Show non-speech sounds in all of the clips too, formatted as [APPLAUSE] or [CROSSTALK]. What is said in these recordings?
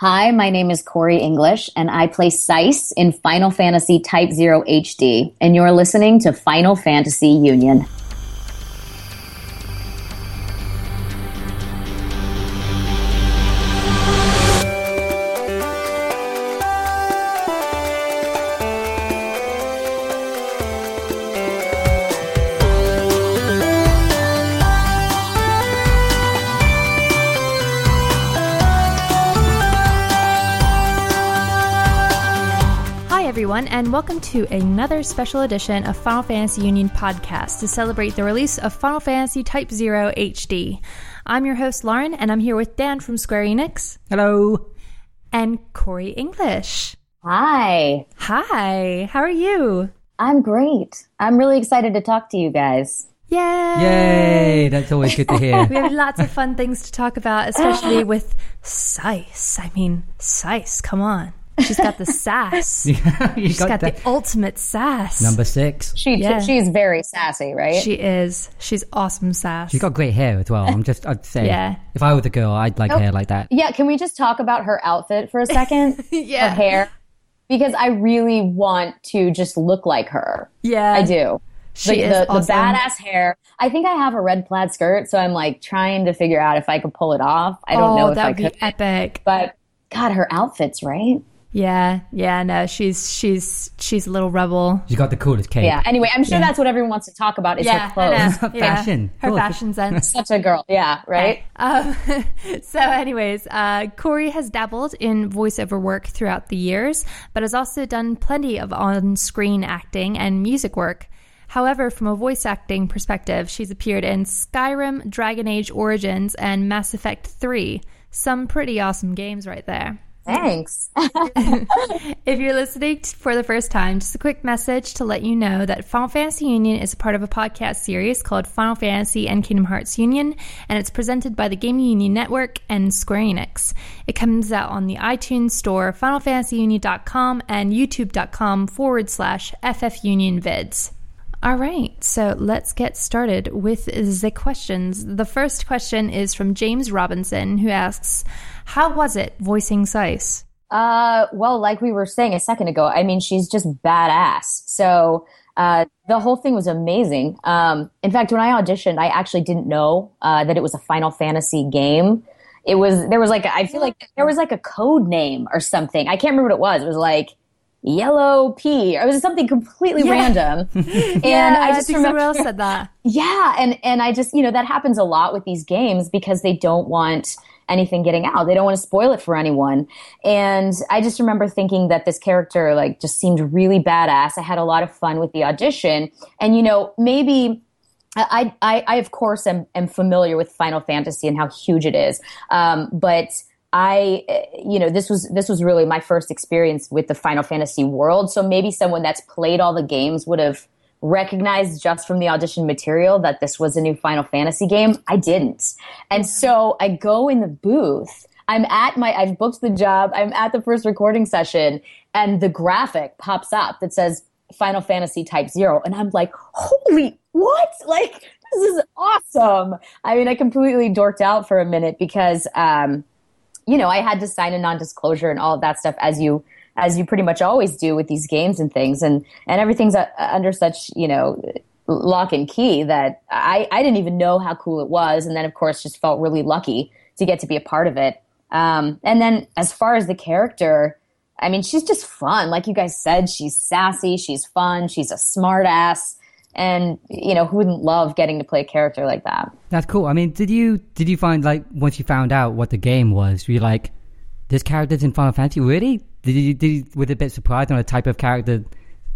Hi, my name is Corey English, and I play Sice in Final Fantasy Type 0 HD, and you're listening to Final Fantasy Union. To another special edition of Final Fantasy Union podcast to celebrate the release of Final Fantasy Type 0 HD. I'm your host, Lauren, and I'm here with Dan from Square Enix Hello. and Corey English. Hi, Hi, how are you? I'm great. I'm really excited to talk to you guys. Yay! Yay, that's always good to hear. [LAUGHS] We have lots of fun things to talk about, especially [LAUGHS] with Sice. I mean, Sice, come on. She's got the sass. [LAUGHS] you She's got, that. the ultimate sass. Number six. She Yeah. she's very sassy, right? She is. She's awesome sass. She's got great hair as well. I'm just, I'd say, Yeah. if I was a girl, I'd like oh, hair like that. yeah, can we just talk about her outfit for a second? [LAUGHS] Yeah. Her hair, because I really want to just look like her. yeah. I do. She the, is the, awesome. the badass hair. I think I have a red plaid skirt, so I'm like trying to figure out if I could pull it off. I don't oh, know if that I would be could, epic. but God, her outfits, right? Yeah, yeah, no, she's she's she's a little rebel. She's got the coolest cape. Yeah. Anyway, I'm sure that's what everyone wants to talk about is her clothes. I. [LAUGHS] Yeah. Fashion. her Cool. fashion sense. [LAUGHS] Such a girl. Yeah. Right. Um, [LAUGHS] so, anyways, uh, Corey has dabbled in voiceover work throughout the years, but has also done plenty of on-screen acting and music work. However, from a voice acting perspective, she's appeared in Skyrim, Dragon Age Origins, and Mass Effect 3. Some pretty awesome games right there. Thanks. [LAUGHS] If you're listening for the first time, just a quick message to let you know that Final Fantasy Union is a part of a podcast series called Final Fantasy and Kingdom Hearts Union, and it's presented by the Gaming Union Network and Square Enix. It comes out on the iTunes Store, FinalFantasyUnion.com, and YouTube.com forward slash FFUnionVids. All right, so let's get started with the questions. The first question is from James Robinson, who asks, How was it voicing Sice? Uh, well, like we were saying a second ago, I mean, she's just badass. So, uh, the whole thing was amazing. Um, in fact, when I auditioned, I actually didn't know, uh, that it was a Final Fantasy game. It was, there was like, I feel like there was like a code name or something. I can't remember what it was. It was like Yellow P or it was something completely random. [LAUGHS] and I just think remember, else said that. [LAUGHS] yeah, and and I just you know that happens a lot with these games because they don't want anything getting out. They don't want to spoil it for anyone. And I just remember thinking that this character like just seemed really badass. I had a lot of fun with the audition, and you know maybe. I, I, I of course am, am familiar with Final Fantasy and how huge it is, um, but I, you know, this was this was really my first experience with the Final Fantasy world. So maybe someone that's played all the games would have recognized just from the audition material that this was a new Final Fantasy game. I didn't, and so I go in the booth. I'm at my, I've booked the job. I'm at the first recording session, and the graphic pops up that says Final Fantasy Type Zero, and I'm like, holy what? Like this is awesome. I mean, I completely dorked out for a minute because. Um, you know, I had to sign a non-disclosure and all of that stuff as you as you pretty much always do with these games and things, and and everything's uh, under such you know lock and key that I I didn't even know how cool it was, and then of course just felt really lucky to get to be a part of it. Um, and then as far as the character, I mean, she's just fun, like you guys said. She's sassy, she's fun, she's a smartass, and you know who wouldn't love getting to play a character like that? That's cool. I mean, did you did you find like once you found out what the game was, were you like, this character's in Final Fantasy? Really? Did you did you, were you a bit surprised on the type of character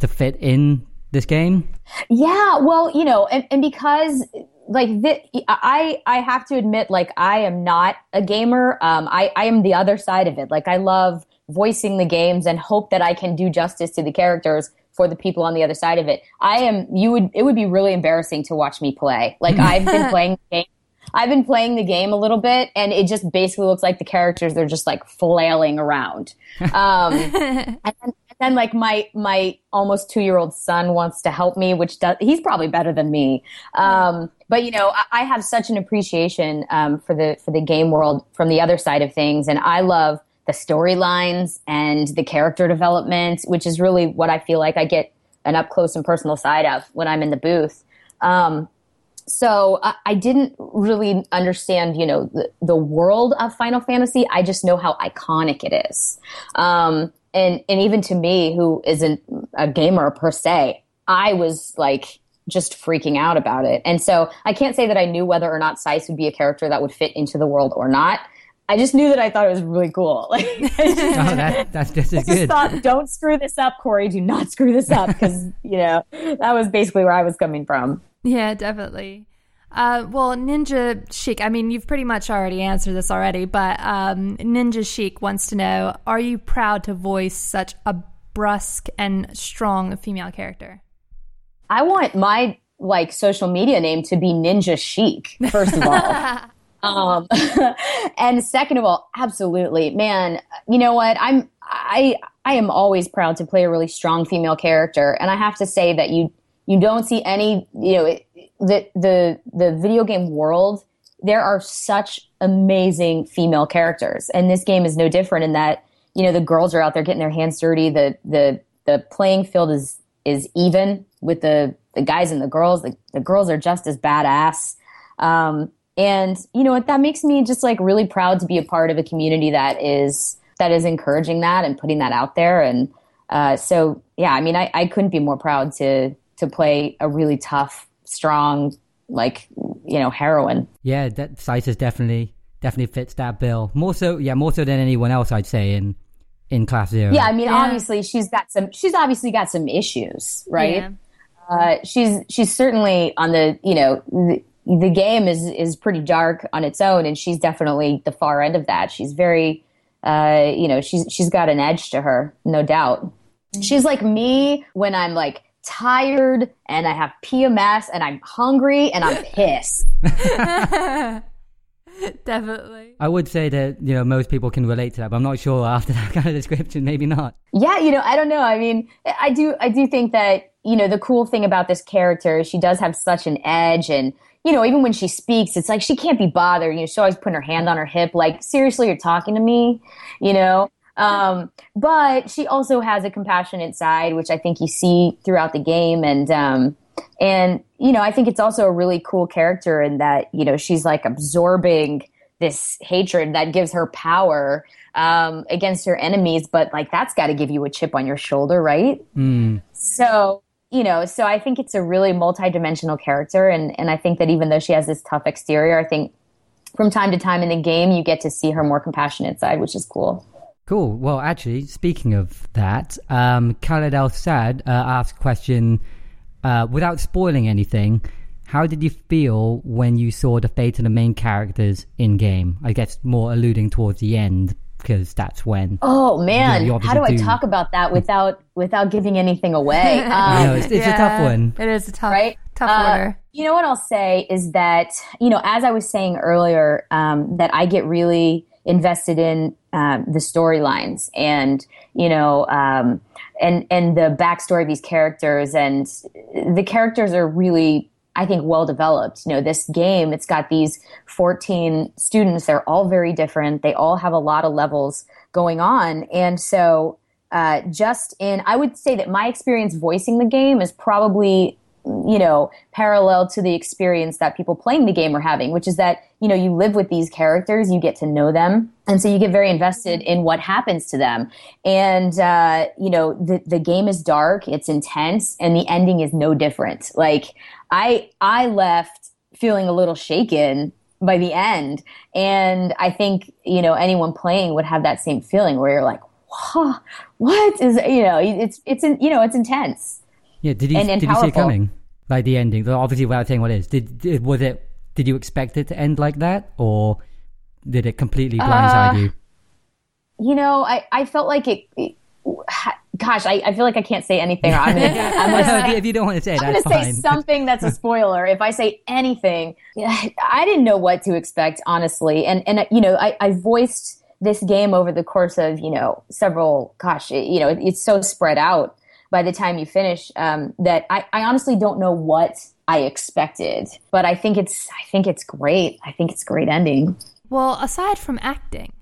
to fit in this game? Yeah, well, you know, and, and because like the, I I have to admit, like I am not a gamer. Um, I I am the other side of it. Like I love voicing the games and hope that I can do justice to the characters for the people on the other side of it. I am. You would. It would be really embarrassing to watch me play. Like I've been [LAUGHS] playing the game. I've been playing the game a little bit, and it just basically looks like the characters they're just like flailing around. [LAUGHS] Um, and then, [LAUGHS] and then like my my almost two year old son wants to help me, which does he's probably better than me. Um, but you know, I, I have such an appreciation um, for the for the game world from the other side of things, and I love the storylines and the character development, which is really what I feel like I get an up close and personal side of when I'm in the booth. Um, so I, I, didn't really understand, you know, the, the, world of Final Fantasy. I just know how iconic it is. Um, and, and even to me, who isn't a gamer per se, I was like just freaking out about it. And so I can't say that I knew whether or not Sice would be a character that would fit into the world or not. I just knew that I thought it was really cool. [LAUGHS] Like, just, [LAUGHS] oh, that, that's just as good. Just thought, don't screw this up, Corey. Do not screw this up because you know that was basically where I was coming from. Yeah, definitely. Uh, well, Ninja Chic, I mean, you've pretty much already answered this already, but um, Ninja Chic wants to know Are you proud to voice such a brusque and strong female character? I want my like social media name to be Ninja Chic, first of all. [LAUGHS] um, [LAUGHS] and second of all, absolutely, man. You know what? I'm I I am always proud to play a really strong female character, and I have to say that you you don't see any you know the the the video game world. There are such amazing female characters, and this game is no different in that you know the girls are out there getting their hands dirty. The the the playing field is is even with the the guys and the girls. The, the girls are just as badass. Um, and you know what? That makes me just like really proud to be a part of a community that is that is encouraging that and putting that out there. And uh, so, yeah, I mean, I, I couldn't be more proud to to play a really tough, strong, like you know, heroine. Yeah, that Sice definitely definitely fits that bill. More so, yeah, more so than anyone else, I'd say in in Class Zero. Yeah, I mean, yeah. obviously she's got some. She's obviously got some issues, right? Yeah. Uh, she's she's certainly on the you know. The, the game is is pretty dark on its own, and she's definitely the far end of that. She's very, uh, you know, she's she's got an edge to her, no doubt. Mm-hmm. She's like me when I'm like tired and I have PMS and I'm hungry and I'm [LAUGHS] pissed. [LAUGHS] Definitely. I would say that, you know, most people can relate to that, but I'm not sure after that kind of description, maybe not. Yeah, you know, I don't know. I mean, I do I do think that, you know, the cool thing about this character, she does have such an edge and you know, even when she speaks, it's like she can't be bothered. You know, she's always putting her hand on her hip, like, seriously, you're talking to me, you know? Um, but she also has a compassionate side, which I think you see throughout the game. And, um, and, you know, I think it's also a really cool character in that, you know, she's like absorbing this hatred that gives her power um, against her enemies. But like, that's got to give you a chip on your shoulder, right? Mm. So, you know, so I think it's a really multidimensional character, and and I think that even though she has this tough exterior, I think from time to time in the game you get to see her more compassionate side, which is cool. Cool. Well, actually, speaking of that, um, Khaled El Sad uh, asked a question uh, without spoiling anything. How did you feel when you saw the fate of the main characters in game? I guess more alluding towards the end, because that's when. Oh man, you know, how do I talk about that without without giving anything away? [LAUGHS] Um, know, it's, it's yeah, a tough one. It is a tough, right? Tough uh, order. You know what I'll say is that you know, as I was saying earlier, um, that I get really invested in um, the storylines and you know um, and and the backstory of these characters and the characters are really I think, well developed. You know, this game, it's got these 14 students. They're all very different. They all have a lot of levels going on. And so, uh, just in, I would say that my experience voicing the game is probably, you know, parallel to the experience that people playing the game are having, which is that, you know, you live with these characters, you get to know them. And so you get very invested in what happens to them. And, uh, you know, the, the game is dark, it's intense, and the ending is no different. Like, I I left feeling a little shaken by the end, and I think you know anyone playing would have that same feeling where you're like, what is you know it's it's you know it's intense. Yeah, did you and, and did powerful. you see it coming? Like the ending, obviously without saying what it is. Did, did was it? Did you expect it to end like that, or did it completely blindside uh, you? You know, I I felt like it, it gosh, I, I feel like I can't say anything. I'm gonna, [LAUGHS] I'm gonna say, if you don't want to say, I'm gonna say [LAUGHS] something that's a spoiler. if I say anything, I didn't know what to expect, honestly. And and you know, I, I voiced this game over the course of you know several. Gosh, it, you know, it, it's so spread out by the time you finish um, that I, I honestly don't know what I expected. But I think it's I think it's great. I think it's great ending. Well, aside from acting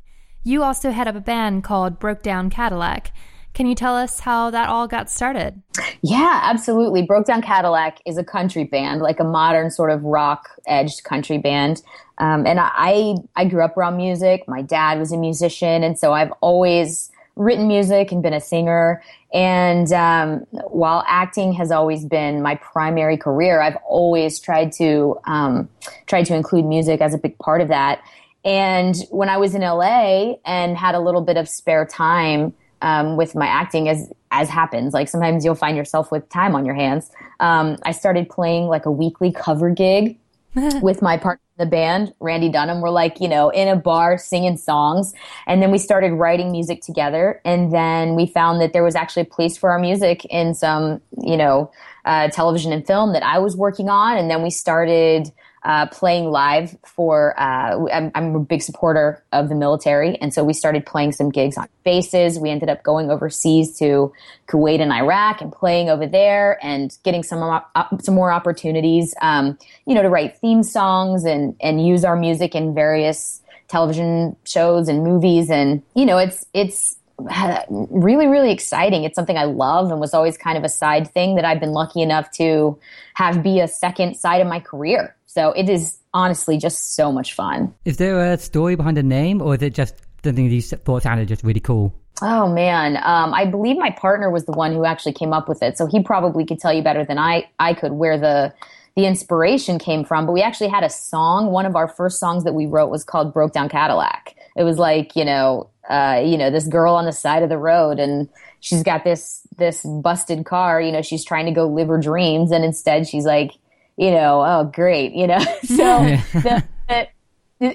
you also head up a band called Broke Down Cadillac. Can you tell us how that all got started? Yeah, absolutely. Broke Down Cadillac is a country band, like a modern sort of rock edged country band. Um, and I, I grew up around music. My dad was a musician, and so I've always written music and been a singer. And um, while acting has always been my primary career, I've always tried to um, tried to include music as a big part of that. And when I was in LA and had a little bit of spare time, um, with my acting as as happens. Like sometimes you'll find yourself with time on your hands. Um, I started playing like a weekly cover gig [LAUGHS] with my partner the band, Randy Dunham. We're like, you know, in a bar singing songs. And then we started writing music together. And then we found that there was actually a place for our music in some, you know, uh, television and film that I was working on. And then we started uh, playing live for. Uh, I'm, I'm, a big supporter of the military, and so we started playing some gigs on bases. We ended up going overseas to Kuwait and Iraq and playing over there, and getting some some more opportunities, um, you know, to write theme songs and and use our music in various television shows and movies. And you know, it's it's [SIGHS] really, really exciting. It's something I love and was always kind of a side thing that I've been lucky enough to have be a second side of my career. So it is honestly just so much fun. Is there a story behind the name or is it just something that you thought sounded just really cool? Oh man, um, I believe my partner was the one who actually came up with it, so he probably could tell you better than I I could where the the inspiration came from. But we actually had a song. One of our first songs that we wrote was called "Broke Down Cadillac." It was like you know uh, you know, this girl on the side of the road and she's got this, this busted car, you know, she's trying to go live her dreams. And instead she's like, you know, oh, great, you know, [LAUGHS] so [LAUGHS] the, the,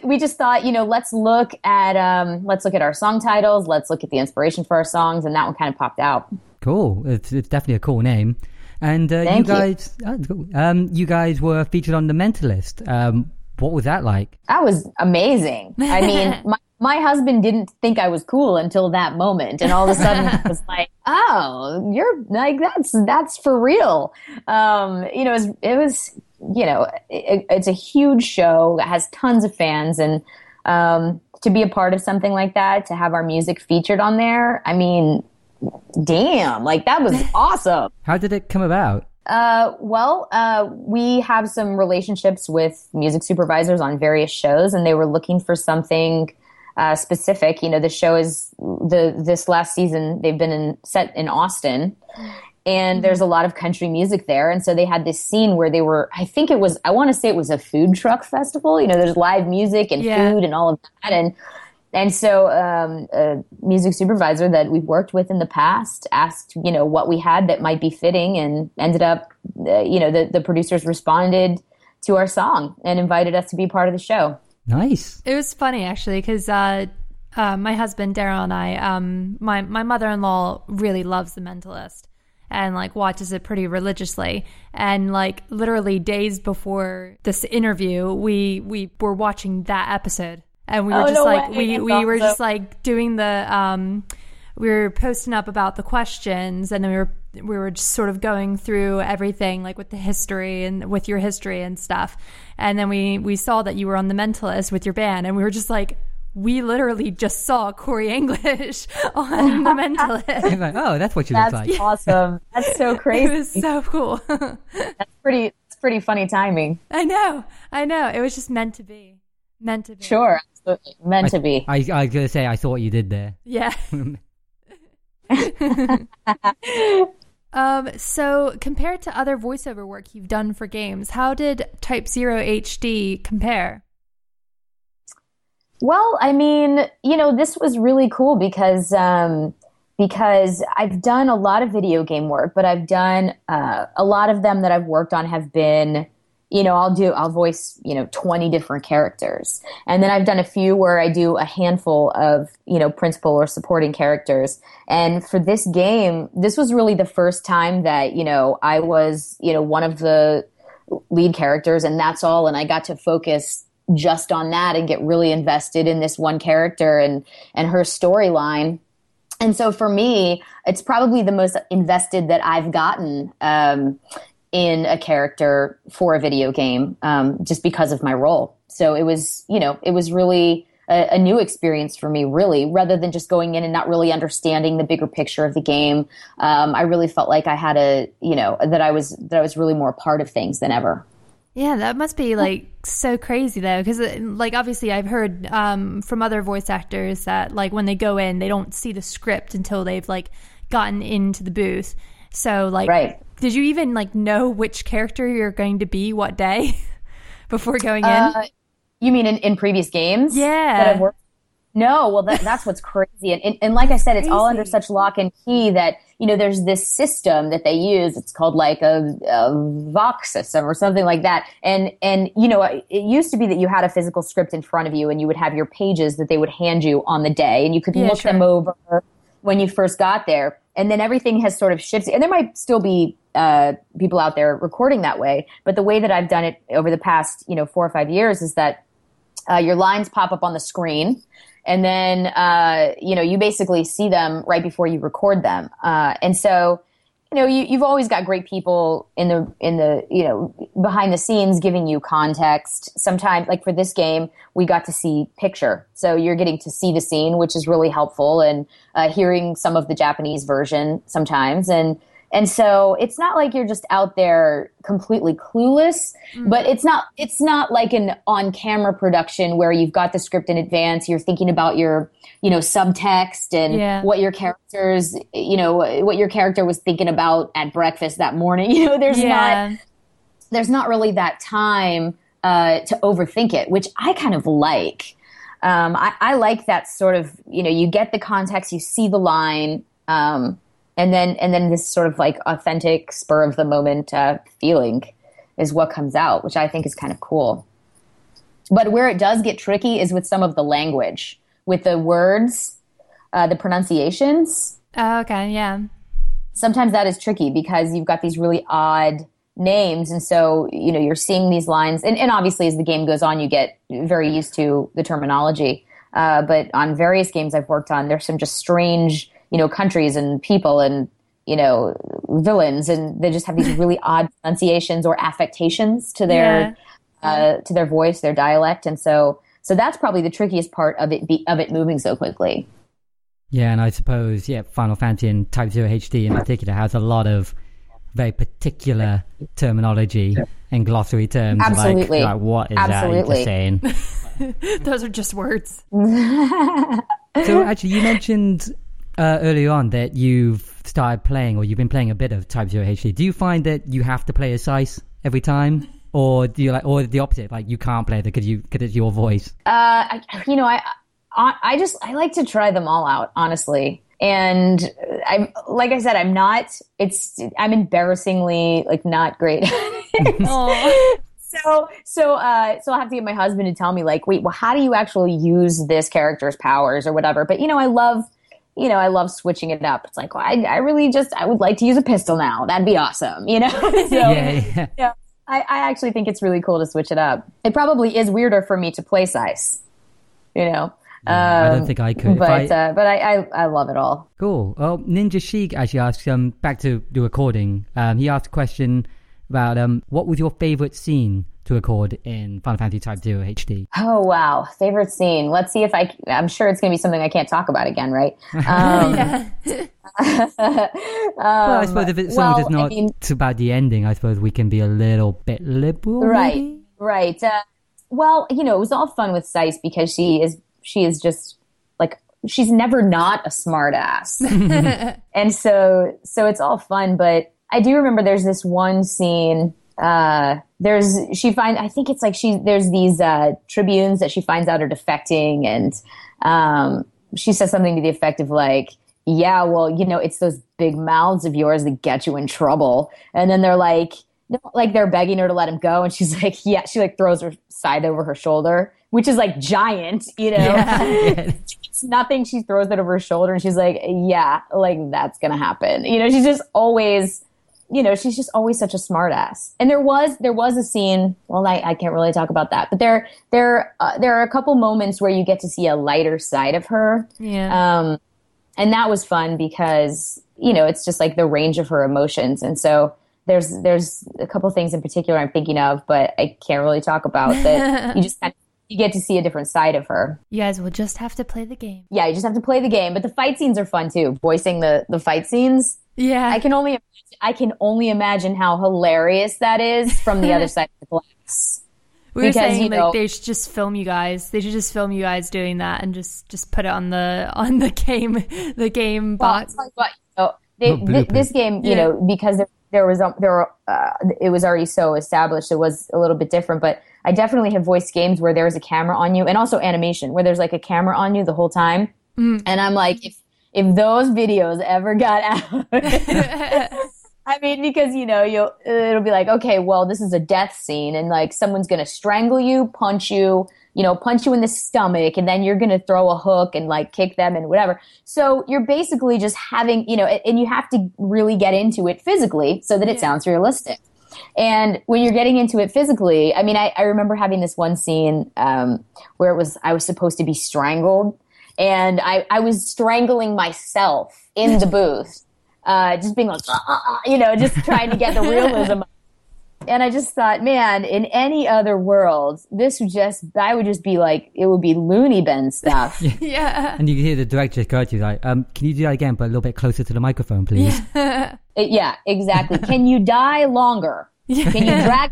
we just thought, you know, let's look at, um, let's look at our song titles. Let's look at the inspiration for our songs. And that one kind of popped out. Cool. It's, it's definitely a cool name. And uh, you guys, you. Oh, um, you guys were featured on The Mentalist. Um, what was that like? That was amazing. I mean, [LAUGHS] my, my husband didn't think I was cool until that moment. And all of a sudden it was like, oh, you're like, that's, that's for real. Um, you know, it was, it was you know, it, it's a huge show that has tons of fans and, um, to be a part of something like that, to have our music featured on there. I mean, damn, like that was [LAUGHS] awesome. How did it come about? Uh, well, uh, we have some relationships with music supervisors on various shows, and they were looking for something uh, specific. You know, the show is the this last season they've been in, set in Austin, and there's a lot of country music there. And so they had this scene where they were. I think it was. I want to say it was a food truck festival. You know, there's live music and yeah. food and all of that, and and so um, a music supervisor that we've worked with in the past asked, you know, what we had that might be fitting, and ended up, uh, you know, the the producers responded to our song and invited us to be part of the show. Nice. It was funny actually because uh, uh, my husband Daryl and I, um, my my mother in law really loves The Mentalist and like watches it pretty religiously. And like literally days before this interview, we we were watching that episode, and we were oh, just no like way. we we were just like doing the um we were posting up about the questions and then we were we were just sort of going through everything like with the history and with your history and stuff and then we we saw that you were on the mentalist with your band and we were just like we literally just saw Corey English [LAUGHS] on the mentalist. like, oh, that's what you that's look like. Awesome. That's so [LAUGHS] crazy. it was so cool. [LAUGHS] that's pretty that's pretty funny timing. I know. I know. It was just meant to be. Meant to be. Sure, absolutely. Meant I, to be. I, I was gonna say I saw what you did there. Yeah. [LAUGHS] um, so, compared to other voiceover work you've done for games, how did Type Zero HD compare? Well, I mean, you know, this was really cool because um, because I've done a lot of video game work, but I've done uh, a lot of them that I've worked on have been you know, I'll do, I'll voice, you know, 20 different characters. And then I've done a few where I do a handful of, you know, principal or supporting characters. And for this game, this was really the first time that, you know, I was, you know, one of the lead characters and that's all. And I got to focus just on that and get really invested in this one character and, and her storyline. And so for me, it's probably the most invested that I've gotten. Um, in a character for a video game um, just because of my role. So it was, you know, it was really a, a, new experience for me, really, rather than just going in and not really understanding the bigger picture of the game. Um, I really felt like I had a, you know, that I was that I was really more part of things than ever. Yeah, that must be like so crazy though, because like obviously I've heard um, from other voice actors that like when they go in, they don't see the script until they've like gotten into the booth. So like, right. did you even like know which character you're going to be what day [LAUGHS] before going in? Uh, you mean in, in previous games? Yeah. No, well, that, that's what's crazy. And, and, and like I said, it's crazy. all under such lock and key that, you know, there's this system that they use. It's called like a, a Vox system or something like that. And, and, you know, it used to be that you had a physical script in front of you and you would have your pages that they would hand you on the day and you could yeah, look sure. them over when you first got there. And then everything has sort of shifted. And there might still be uh, people out there recording that way. But the way that I've done it over the past, you know, four or five years is that uh, your lines pop up on the screen and then uh, you know you basically see them right before you record them uh, and so you know you, you've always got great people in the in the you know behind the scenes giving you context. Sometimes like for this game we got to see picture. So you're getting to see the scene which is really helpful and uh, hearing some of the japanese version sometimes. And and so it's not like you're just out there completely clueless, mm-hmm. but it's not it's not like an on-camera production where you've got the script in advance, you're thinking about your, you know, subtext and yeah. what your characters, you know, what your character was thinking about at breakfast that morning. [LAUGHS] You know, there's yeah. not there's not really that time uh, to overthink it, which I kind of like. Um, I, I, like that sort of, you know, you get the context, you see the line, um, and then and then this sort of like authentic spur of the moment uh, feeling is what comes out, which I think is kind of cool. But where it does get tricky is with some of the language, with the words, uh, the pronunciations. Oh, okay, yeah. Sometimes that is tricky because you've got these really odd names, and so you know you're seeing these lines, and, and obviously as the game goes on, you get very used to the terminology. Uh, but on various games I've worked on, there's some just strange you know, countries and people and, you know, villains and they just have these [LAUGHS] really odd pronunciations or affectations to their, yeah. uh, to their voice, their dialect. And so, so that's probably the trickiest part of it, be, of it moving so quickly. Yeah, and I suppose yeah, Final Fantasy and Type Zero HD in particular has a lot of very particular terminology and glossary terms. Absolutely, like, like what is Absolutely. that saying? [LAUGHS] Those are just words. [LAUGHS] so actually, you mentioned uh, earlier on that you've started playing or you've been playing a bit of Type Zero HD. Do you find that you have to play a Sice every time? Or do you like, or the opposite, like you can't play it because you because it's your voice? Uh, I, you know, I, I just I like to try them all out, honestly. And I'm like I said, I'm not. It's I'm embarrassingly like not great. [LAUGHS] so so uh so I'll have to get my husband to tell me like, wait, well, how do you actually use this character's powers or whatever? But you know, I love you know, I love switching it up. It's like, well, I, I really just, I would like to use a pistol now. That'd be awesome, you know? [LAUGHS] so, yeah, yeah. yeah I, I actually think it's really cool to switch it up. It probably is weirder for me to play Sice, you know? Yeah, um, I don't um, think I could. But, I, uh, but I, I, I, love it all. Cool. Well, Ninja Chic actually asked, um, back to the recording, um, he asked a question about um, what was your favorite scene to record in Final Fantasy Type Zero HD. Oh wow, favorite scene. Let's see if I. I'm sure it's going to be something I can't talk about again, right? [LAUGHS] Um, [LAUGHS] um, well, I suppose if it's well, something that's not I mean, about the ending, I suppose we can be a little bit liberal. Right, maybe? right. Uh, well, you know, it was all fun with Sice because she is she is just like she's never not a smartass, [LAUGHS] and so so it's all fun. But I do remember there's this one scene uh, there's she finds I think it's like she there's these uh, tribunes that she finds out are defecting, and um, she says something to the effect of like, "Yeah, well, you know, it's those big mouths of yours that get you in trouble," and then they're like. Like they're begging her to let him go, and she's [LAUGHS] like, "Yeah." She like throws her side over her shoulder, which is like giant, you know. Yeah. [LAUGHS] it's nothing. She throws it over her shoulder, and she's like, "Yeah, like that's gonna happen." You know, she's just always you know, she's just always such a smartass. And there was there was a scene. Well, I, I can't really talk about that, but there there uh, there are a couple moments where you get to see a lighter side of her. Yeah. Um, and that was fun because you know it's just like the range of her emotions, and so there's there's a couple things in particular I'm thinking of, but I can't really talk about that. [LAUGHS] you just kind of you get to see a different side of her. You guys will just have to play the game. Yeah, you just have to play the game, but the fight scenes are fun too. Voicing the the fight scenes. Yeah. I can only I can only imagine how hilarious that is from the other [LAUGHS] side of the glass. we were because, saying you like know- they should just film you guys. They should just film you guys doing that and just just put it on the on the game the game Well, box. I'll you what, you know, they, Not thi- bloopers. this game, you Yeah. know, because there, there was um, there were, uh, it was already so established, it was a little bit different. But I definitely have voiced games where there's a camera on you, and also animation where there's like a camera on you the whole time. Mm. And I'm like, if if those videos ever got out. [LAUGHS] I mean, because you know, you'll it'll be like, okay, well, this is a death scene, and like someone's gonna strangle you, punch you, you know, punch you in the stomach, and then you're gonna throw a hook and like kick them and whatever. So you're basically just having, you know, and you have to really get into it physically so that it Yeah. sounds realistic. And when you're getting into it physically, I mean, I, I remember having this one scene um, where it was I was supposed to be strangled, and I, I was strangling myself in the booth, uh, just being like, "Ah, ah, ah," you know, just trying to get the realism. [LAUGHS] And I just thought, man, in any other world, this would just, I would just be like, it would be loony bin stuff. [LAUGHS] yeah. And you can hear the director just go to you like, um, can you do that again, but a little bit closer to the microphone, please? It- [LAUGHS] yeah, exactly. Can you die longer? Can you drag?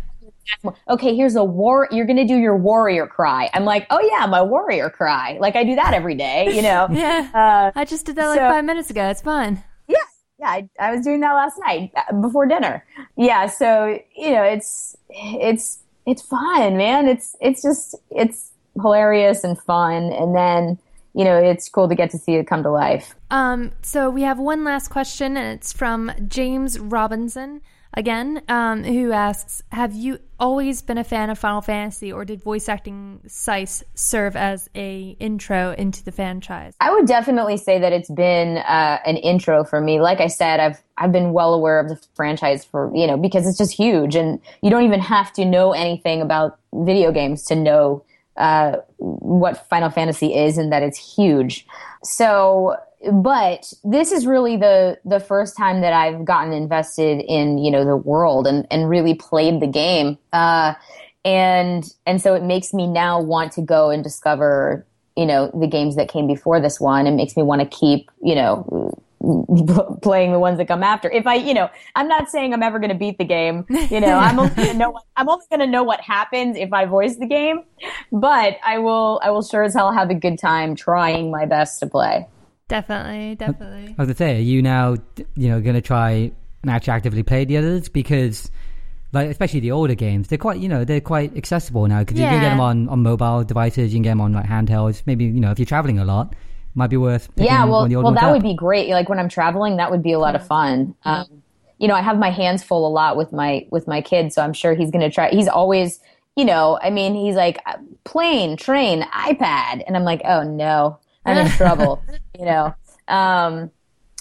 Okay, here's a war. You're going to do your warrior cry. I'm like, oh yeah, my warrior cry. Like I do that every day, you know? [LAUGHS] Yeah. Uh, I just did that like so- five minutes ago. It's fun. yeah, yeah. I, I was doing that last night uh, before dinner. Yeah, so you know, it's it's it's fun, man. It's it's just it's hilarious and fun, and then you know, it's cool to get to see it come to life. Um, so we have one last question, and it's from James Robinson again, um, who asks, "Have you always been a fan of Final Fantasy, or did voice acting Sice serve as a intro into the franchise?" I would definitely say that it's been uh, an intro for me. Like I said, I've I've been well aware of the franchise for you know because it's just huge, and you don't even have to know anything about video games to know uh, what Final Fantasy is and that it's huge. So, but this is really the the first time that I've gotten invested in you know the world and and really played the game. Uh, and and so it makes me now want to go and discover you know the games that came before this one. And makes me want to keep you know [LAUGHS] playing the ones that come after. If i you know i'm not saying i'm ever going to beat the game you know i'm only going to know what, i'm only going to know what happens if i voice the game but i will i will sure as hell have a good time trying my best to play Definitely, definitely. I was gonna say, are you now, you know, gonna try and actually actively play the others because, like, especially the older games, they're quite, you know, they're quite accessible now because you can get them on on mobile devices, you can get them on like handhelds. Maybe you know, if you're traveling a lot, it might be worth. Picking yeah one well of the older well ones that up. would be great like when i'm traveling that would be a lot of fun um, you know i have my hands full a lot with my with my kid so i'm sure he's going to try he's always you know i mean he's like uh, plane train ipad and i'm like oh no i'm in [LAUGHS] trouble you know um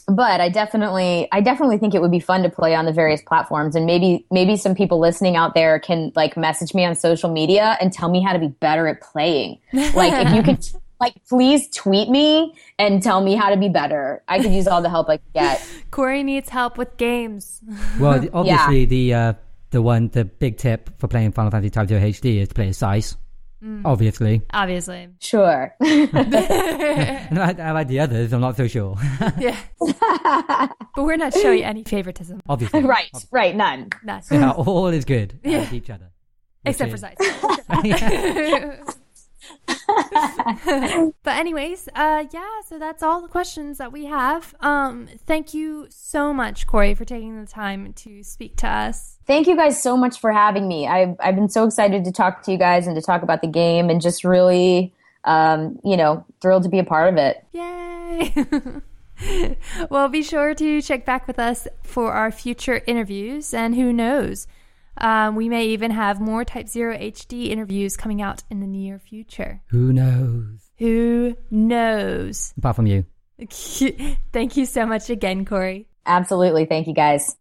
but I definitely, I definitely think it would be fun to play on the various platforms, and maybe, maybe some people listening out there can like message me on social media and tell me how to be better at playing. Like, if you could, [LAUGHS] like, please tweet me and tell me how to be better. I could use all the help I could get. Corey needs help with games. [LAUGHS] Well, the- obviously the uh, the one the big tip for playing Final Fantasy Type Zero HD is to play as Sice. Mm. Obviously, Obviously, Sure. and I, I like the others. I'm not so sure. yeah. [LAUGHS] but we're not showing any favoritism. Obviously, right, right, none. None. Yeah, all is good. Yeah. Yeah. each other. Except for Which [LAUGHS] Sice. [LAUGHS] [LAUGHS] but anyways, uh yeah, so that's all the questions that we have. Um thank you so much, Corey, for taking the time to speak to us. Thank you guys so much for having me. I've, I've been so excited to talk to you guys and to talk about the game and just really, um, you know, thrilled to be a part of it. Yay! [LAUGHS] well, be sure to check back with us for our future interviews, and who knows, um, we may even have more Type Zero HD interviews coming out in the near future. Who knows? Who knows? Apart from you. [LAUGHS] Thank you so much again, Corey. Absolutely. Thank you guys.